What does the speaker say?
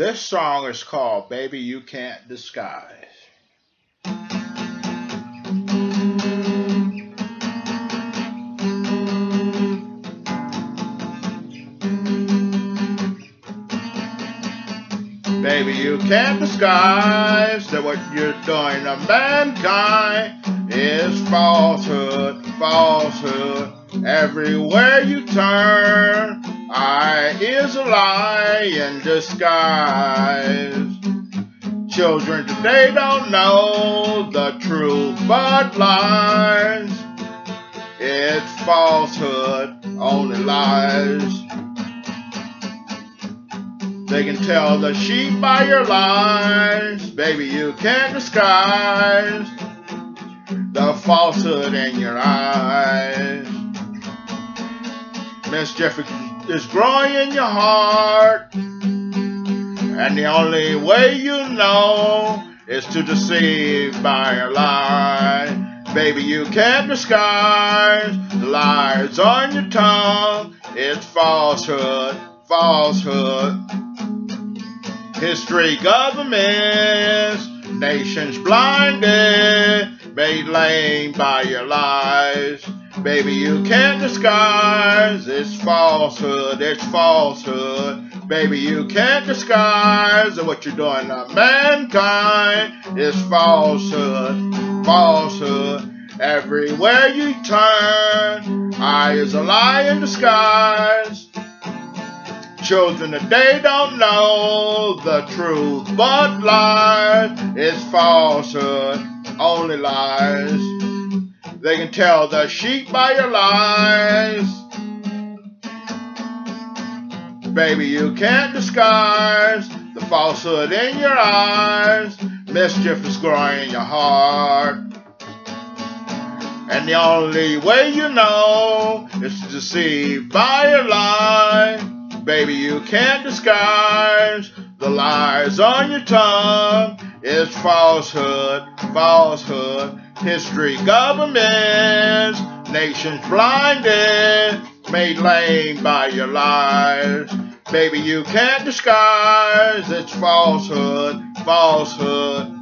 This song is called Baby You Can't Disguise. Baby, you can't disguise that what you're doing to mankind is falsehood, falsehood. Everywhere you turn, I is a lie in disguise. Children today don't know the truth but lies. It's falsehood, only lies. They can tell the sheep by your lies. Baby, you can't disguise the falsehood in your eyes. Mischief is growing in your heart. And the only way you know is to deceive by a lie. Baby, you can't disguise the lies on your tongue. It's falsehood, falsehood. History, governments, nations blinded, made lame by your lies. Baby, you can't disguise it's falsehood, it's falsehood. Baby, you can't disguise what you're doing to mankind. It's falsehood, falsehood. Everywhere you turn, I is a lie in disguise. Children today don't know the truth, but lies. is falsehood, only lies. They can tell the sheep by your lies. Baby, you can't disguise the falsehood in your eyes. Mischief is growing in your heart. And the only way you know is to deceive by your lie. Baby, you can't disguise the lies on your tongue. It's falsehood, falsehood. History, governments, nations blinded, made lame by your lies. Baby, you can't disguise it's falsehood, falsehood.